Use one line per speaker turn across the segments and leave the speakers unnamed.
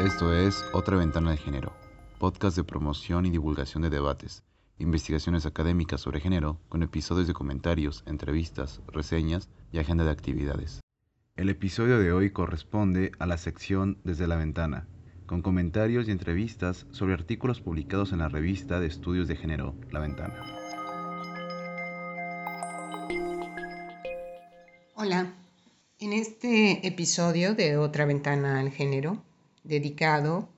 Esto es Otra Ventana de Género, podcast de promoción y divulgación de debates, investigaciones académicas sobre género, con episodios de comentarios, entrevistas, reseñas y agenda de actividades. El episodio de hoy corresponde a la sección Desde la Ventana, con comentarios y entrevistas sobre artículos publicados en la revista de estudios de género La Ventana.
Hola, en este episodio de Otra Ventana al Género, dedicado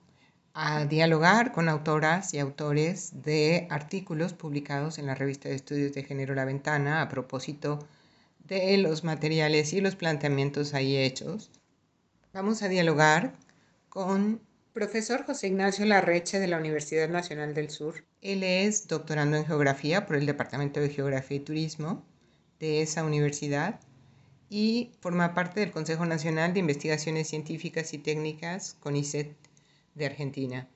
a dialogar con autoras y autores de artículos publicados en la revista de estudios de género La Ventana a propósito de los materiales y los planteamientos ahí hechos, vamos a dialogar con Profesor José Ignacio Larreche de la Universidad Nacional del Sur. Él es doctorando en geografía por el Departamento de Geografía y Turismo de esa universidad y forma parte del Consejo Nacional de Investigaciones Científicas y Técnicas, CONICET, de Argentina.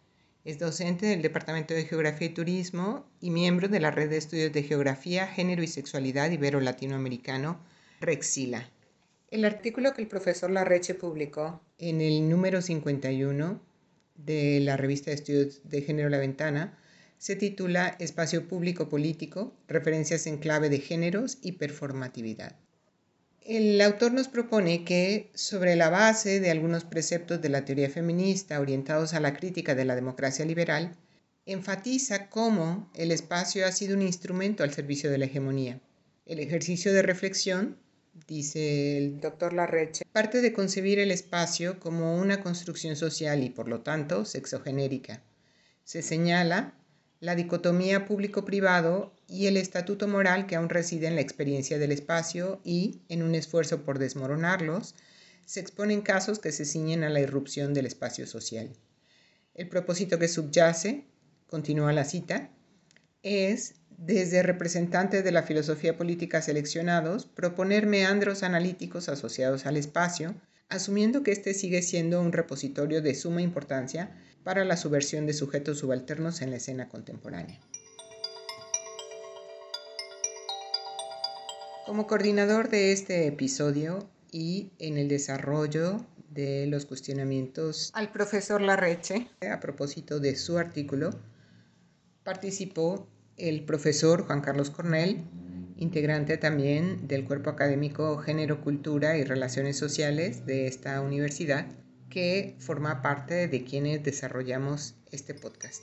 Es docente del Departamento de Geografía y Turismo y miembro de la Red de Estudios de Geografía, Género y Sexualidad Ibero-Latinoamericano, REXILA. El artículo que el profesor Larreche publicó en el número 51 de la revista de estudios de género La Ventana se titula Espacio Público Político, referencias en clave de géneros y performatividad. El autor nos propone que, sobre la base de algunos preceptos de la teoría feminista orientados a la crítica de la democracia liberal, enfatiza cómo el espacio ha sido un instrumento al servicio de la hegemonía. El ejercicio de reflexión dice el doctor Larreche, parte de concebir el espacio como una construcción social y por lo tanto sexogenérica. Se señala la dicotomía público-privado y el estatuto moral que aún reside en la experiencia del espacio y, en un esfuerzo por desmoronarlos, se exponen casos que se ciñen a la irrupción del espacio social. El propósito que subyace, continúa la cita, es desde representantes de la filosofía política seleccionados, proponer meandros analíticos asociados al espacio, asumiendo que éste sigue siendo un repositorio de suma importancia para la subversión de sujetos subalternos en la escena contemporánea. Como coordinador de este episodio y en el desarrollo de los cuestionamientos al profesor Larreche, a propósito de su artículo, participó el profesor Juan Carlos Cornell, integrante también del cuerpo académico Género, Cultura y Relaciones Sociales de esta universidad, que forma parte de quienes desarrollamos este podcast.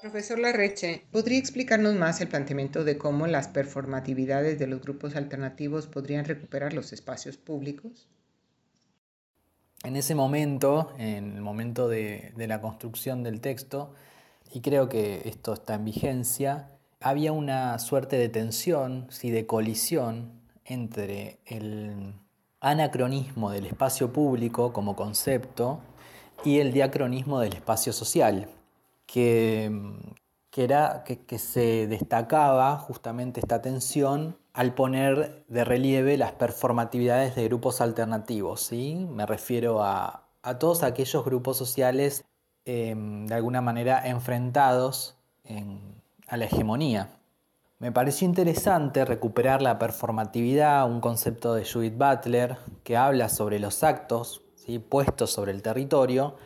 Profesor Larreche, ¿podría explicarnos más el planteamiento de cómo las performatividades de los grupos alternativos podrían recuperar los espacios públicos?
en ese momento, en el momento de, la construcción del texto, y creo que esto está en vigencia, había una suerte de tensión, sí, de colisión entre el anacronismo del espacio público como concepto y el diacronismo del espacio social, que, que se destacaba justamente esta tensión al poner de relieve las performatividades de grupos alternativos. ¿sí? Me refiero a, todos aquellos grupos sociales em, de alguna manera enfrentados a la hegemonía. Me pareció interesante recuperar la performatividad, un concepto de Judith Butler que habla sobre los actos ¿sí? puestos sobre el territorio,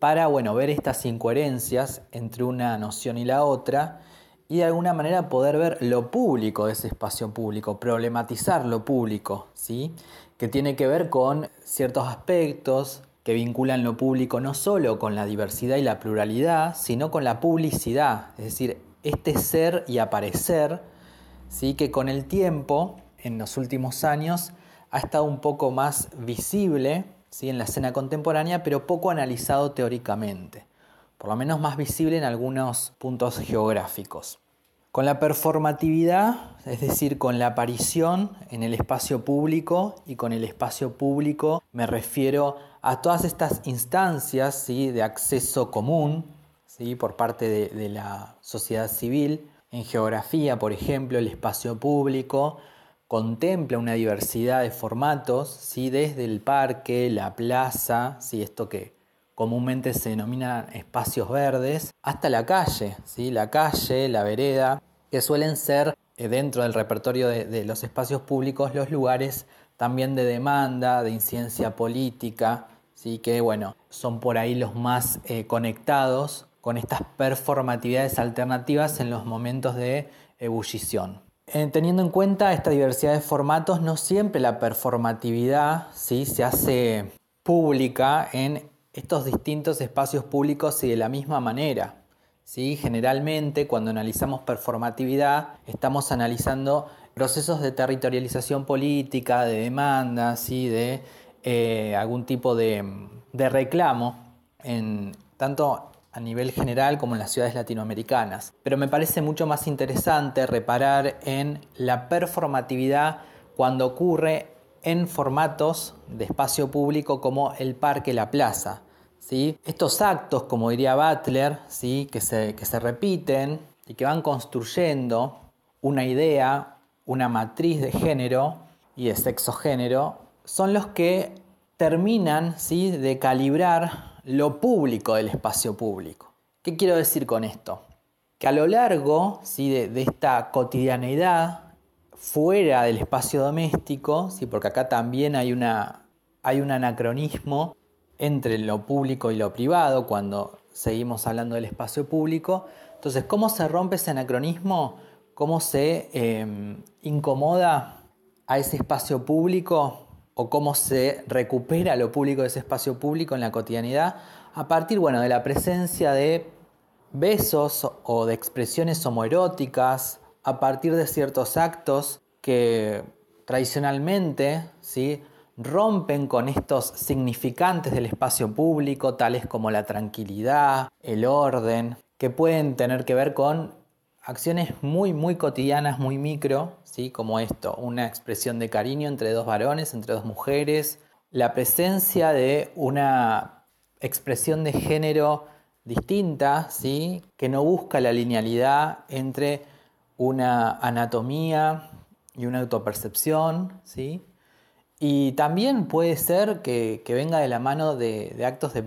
para bueno, ver estas incoherencias entre una noción y la otra y de alguna manera poder ver lo público de ese espacio público, problematizar lo público, ¿sí? que tiene que ver con ciertos aspectos que vinculan lo público no solo con la diversidad y la pluralidad, sino con la publicidad, es decir, este ser y aparecer, ¿sí? que con el tiempo, en los últimos años, ha estado un poco más visible ¿sí? en la escena contemporánea, pero poco analizado teóricamente por lo menos más visible en algunos puntos geográficos. Con la performatividad, es decir, con la aparición en el espacio público, y con el espacio público me refiero a todas estas instancias ¿sí? de acceso común por parte de, la sociedad civil. En geografía, por ejemplo, el espacio público contempla una diversidad de formatos, ¿sí? desde el parque, la plaza, ¿sí? esto que comúnmente se denominan espacios verdes, hasta la calle, ¿sí? la calle, la vereda, que suelen ser eh, dentro del repertorio de, los espacios públicos los lugares también de demanda, de incidencia política, ¿sí? que bueno, son por ahí los más eh, conectados con estas performatividades alternativas en los momentos de ebullición. Eh, teniendo en cuenta esta diversidad de formatos, no siempre la performatividad ¿sí? se hace pública en estos distintos espacios públicos y de la misma manera. ¿sí? Generalmente cuando analizamos performatividad estamos analizando procesos de territorialización política, de demanda, ¿sí? de eh, algún tipo de, reclamo, en, tanto a nivel general como en las ciudades latinoamericanas. Pero me parece mucho más interesante reparar en la performatividad cuando ocurre en formatos de espacio público como el parque, la plaza. ¿sí? Estos actos, como diría Butler, ¿sí? que, se, que se repiten y que van construyendo una idea, una matriz de género y de sexo género, son los que terminan ¿sí? de calibrar lo público del espacio público. ¿Qué quiero decir con esto? Que a lo largo ¿sí? de, esta cotidianeidad, fuera del espacio doméstico, ¿sí? porque acá también hay, una, hay un anacronismo entre lo público y lo privado cuando seguimos hablando del espacio público. Entonces, ¿cómo se rompe ese anacronismo? ¿Cómo se em, incomoda a ese espacio público o cómo se recupera lo público de ese espacio público en la cotidianidad a partir bueno, de la presencia de besos o de expresiones homoeróticas, a partir de ciertos actos que tradicionalmente ¿sí? rompen con estos significantes del espacio público, tales como la tranquilidad, el orden, que pueden tener que ver con acciones muy, muy cotidianas, muy micro, ¿sí? como esto, una expresión de cariño entre dos varones, entre dos mujeres, la presencia de una expresión de género distinta, ¿sí? que no busca la linealidad entre una anatomía y una autopercepción, ¿sí? y también puede ser que, venga de la mano de, de actos de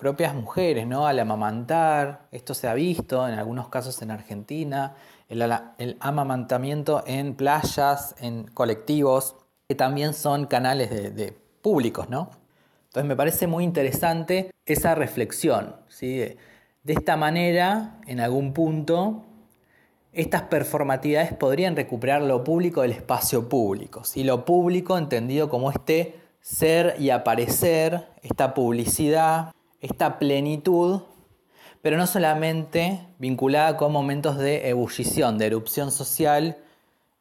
propias mujeres, ¿no? Al amamantar, esto se ha visto en algunos casos en Argentina, el, amamantamiento en playas, en colectivos, que también son canales de, públicos, ¿no? Entonces me parece muy interesante esa reflexión, ¿sí? De, esta manera, en algún punto, estas performatividades podrían recuperar lo público del espacio público, ¿sí? Lo público entendido como este ser y aparecer, esta publicidad, esta plenitud, pero no solamente vinculada con momentos de ebullición, de erupción social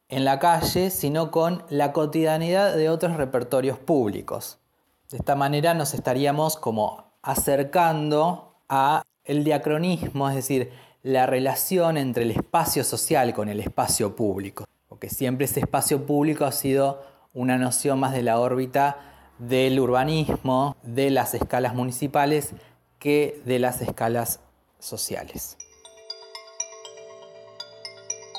en la calle, sino con la cotidianidad de otros repertorios públicos. De esta manera nos estaríamos como acercando a el diacronismo, es decir, la relación entre el espacio social con el espacio público, porque siempre ese espacio público ha sido una noción más de la órbita del urbanismo, de las escalas municipales, que de las escalas sociales.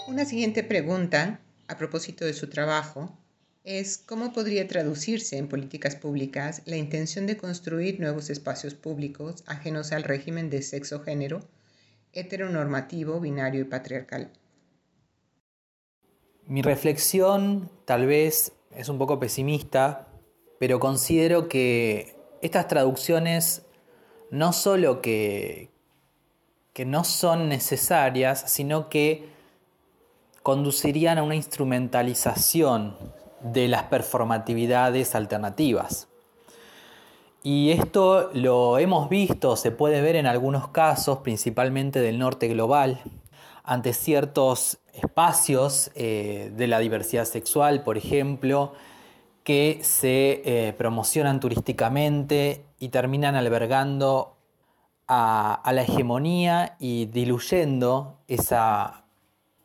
Una siguiente pregunta, a propósito de su trabajo, es cómo podría traducirse en políticas públicas la intención de construir nuevos espacios públicos ajenos al régimen de sexo-género, heteronormativo, binario y patriarcal.
Mi reflexión tal vez es un poco pesimista, pero considero que estas traducciones no solo que, que no son necesarias, sino que conducirían a una instrumentalización de las performatividades alternativas. Y esto lo hemos visto, se puede ver en algunos casos, principalmente del norte global, ante ciertos espacios eh, de la diversidad sexual, por ejemplo, que se eh, promocionan turísticamente y terminan albergando a, la hegemonía y diluyendo esa,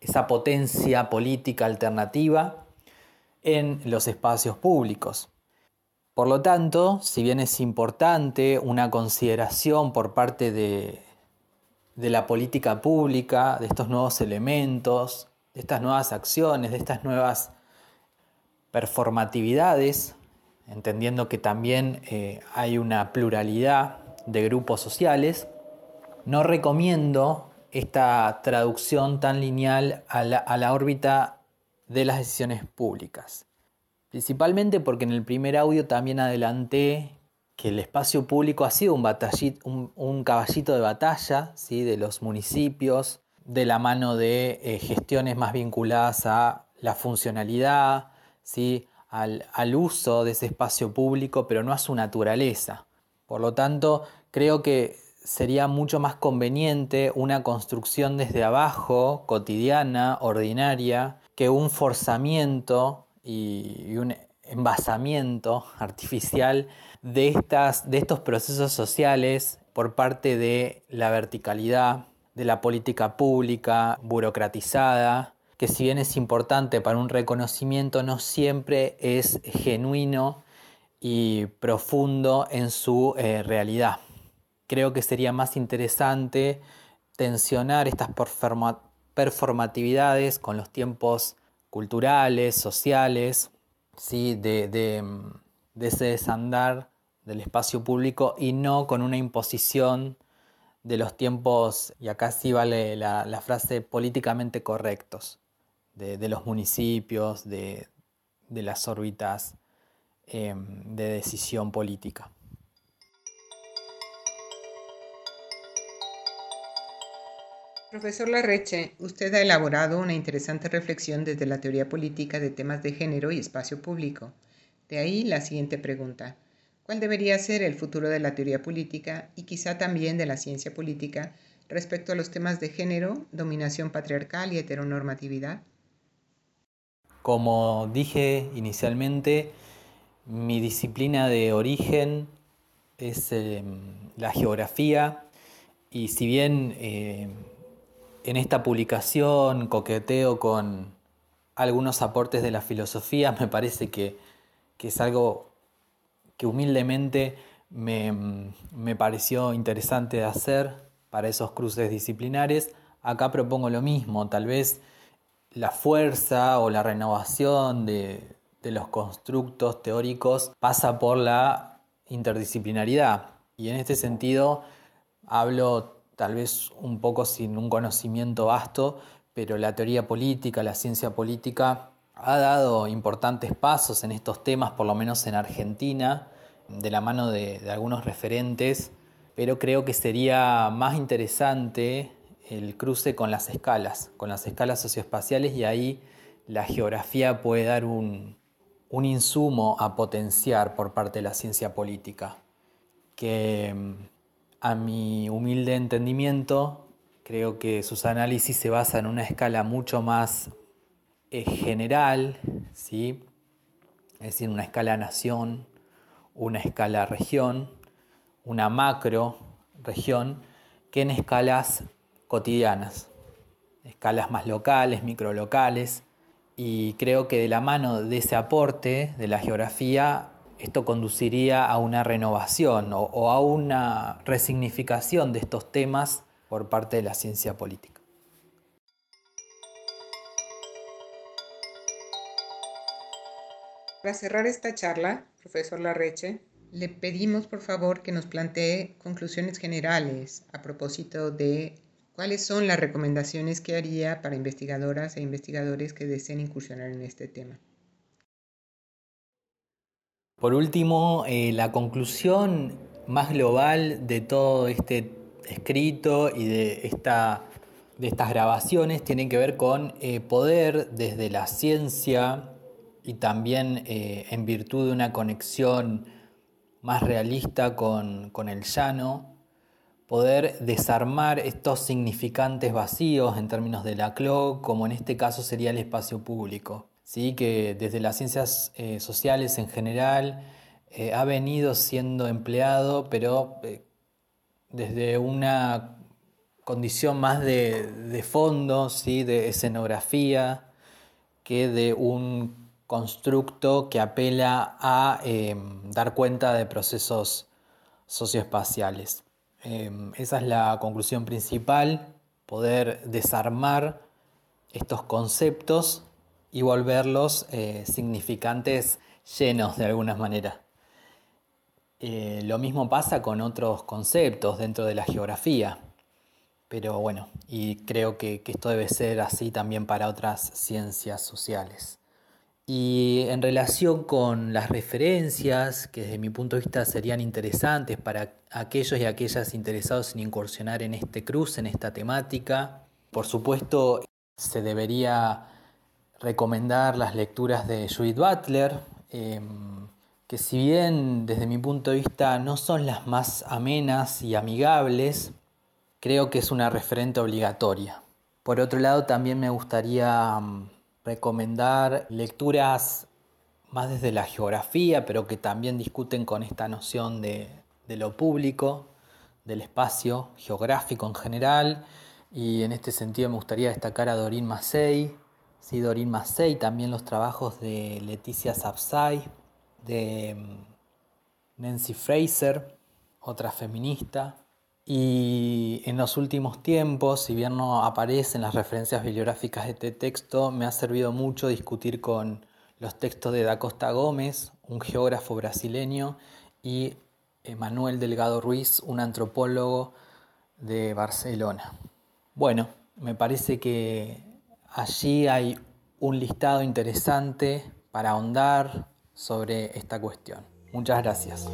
esa potencia política alternativa en los espacios públicos. Por lo tanto, si bien es importante una consideración por parte de, de, la política pública, de estos nuevos elementos, de estas nuevas acciones, de estas nuevas performatividades, entendiendo que también eh, hay una pluralidad de grupos sociales, no recomiendo esta traducción tan lineal a la, órbita de las decisiones públicas. Principalmente porque en el primer audio también adelanté que el espacio público ha sido un, caballito de batalla ¿sí? de los municipios, de la mano de eh, gestiones más vinculadas a la funcionalidad, ¿sí? al, uso de ese espacio público, pero no a su naturaleza. Por lo tanto, creo que sería mucho más conveniente una construcción desde abajo, cotidiana, ordinaria, que un forzamiento y un envasamiento artificial de, estas, de estos procesos sociales por parte de la verticalidad, de la política pública burocratizada, que si bien es importante para un reconocimiento, no siempre es genuino y profundo en su eh, realidad. Creo que sería más interesante tensionar estas performatividades con los tiempos culturales, sociales, ¿sí? de, de, ese desandar del espacio público y no con una imposición de los tiempos, y acá sí vale la, frase políticamente correctos, de, los municipios, de, las órbitas em, de decisión política.
Profesor Larreche, usted ha elaborado una interesante reflexión desde la teoría política de temas de género y espacio público. De ahí la siguiente pregunta. ¿Cuál debería ser el futuro de la teoría política y quizá también de la ciencia política respecto a los temas de género, dominación patriarcal y heteronormatividad?
Como dije inicialmente, mi disciplina de origen es em, la geografía y si bien eh, en esta publicación coqueteo con algunos aportes de la filosofía, me parece que, es algo que humildemente me, pareció interesante de hacer para esos cruces disciplinares. Acá propongo lo mismo, tal vez la fuerza o la renovación de, de los constructos teóricos pasa por la interdisciplinaridad. Y en este sentido hablo tal vez un poco sin un conocimiento vasto, pero la teoría política, la ciencia política ha dado importantes pasos en estos temas, por lo menos en Argentina, de la mano de, algunos referentes, pero creo que sería más interesante el cruce con las escalas, con las escalas socioespaciales y ahí la geografía puede dar un, un insumo a potenciar por parte de la ciencia política, que a mi humilde entendimiento, creo que sus análisis se basan en una escala mucho más eh, general, ¿sí? es decir, una escala nación, una escala región, una macro región, que en escalas cotidianas, escalas más locales, microlocales, y creo que de la mano de ese aporte de la geografía esto conduciría a una renovación o, a una resignificación de estos temas por parte de la ciencia política.
Para cerrar esta charla, profesor Larreche, le pedimos por favor que nos plantee conclusiones generales a propósito de cuáles son las recomendaciones que haría para investigadoras e investigadores que deseen incursionar en este tema.
Por último, eh, la conclusión más global de todo este escrito y de, esta, de estas grabaciones tiene que ver con eh, poder desde la ciencia y también eh, en virtud de una conexión más realista con, con el llano, poder desarmar estos significantes vacíos en términos de la CLO, como en este caso sería el espacio público. ¿sí? que desde las ciencias eh, sociales en general eh, ha venido siendo empleado, pero eh, desde una condición más de, fondo, ¿sí? de escenografía, que de un constructo que apela a em, dar cuenta de procesos socioespaciales. Em, esa es la conclusión principal, poder desarmar estos conceptos y volverlos eh, significantes llenos de alguna manera. Eh, lo mismo pasa con otros conceptos dentro de la geografía, pero bueno, y creo que, esto debe ser así también para otras ciencias sociales. Y en relación con las referencias, que desde mi punto de vista serían interesantes para aquellos y aquellas interesados en incursionar en este cruce, en esta temática, por supuesto se debería recomendar las lecturas de Judith Butler, em, que si bien desde mi punto de vista no son las más amenas y amigables, creo que es una referente obligatoria. Por otro lado, también me gustaría mm, recomendar lecturas más desde la geografía, pero que también discuten con esta noción de, lo público, del espacio geográfico en general. Y en este sentido me gustaría destacar a Doreen Massey, sí, Doreen Massey, también los trabajos de Leticia Sapsay, de mm, Nancy Fraser, otra feminista. Y en los últimos tiempos, si bien no aparecen las referencias bibliográficas de este texto, me ha servido mucho discutir con los textos de Da Costa Gómez, un geógrafo brasileño, y Manuel Delgado Ruiz, un antropólogo de Barcelona. Bueno, me parece que allí hay un listado interesante para ahondar sobre esta cuestión. Muchas gracias.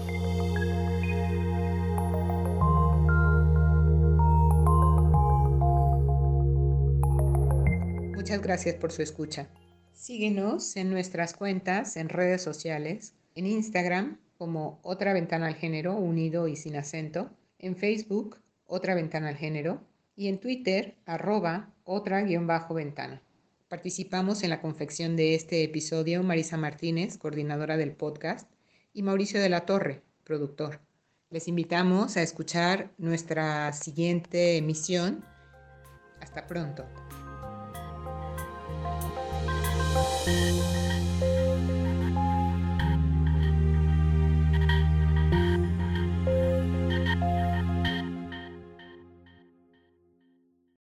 Muchas gracias por su escucha. Síguenos en nuestras cuentas en redes sociales, en Instagram como Otra Ventana al Género, unido y sin acento, en Facebook Otra Ventana al Género y en Twitter arroba otra-ventana. Participamos en la confección de este episodio Marisa Martínez, coordinadora del podcast, y Mauricio de la Torre, productor. Les invitamos a escuchar nuestra siguiente emisión. Hasta pronto. Thank you.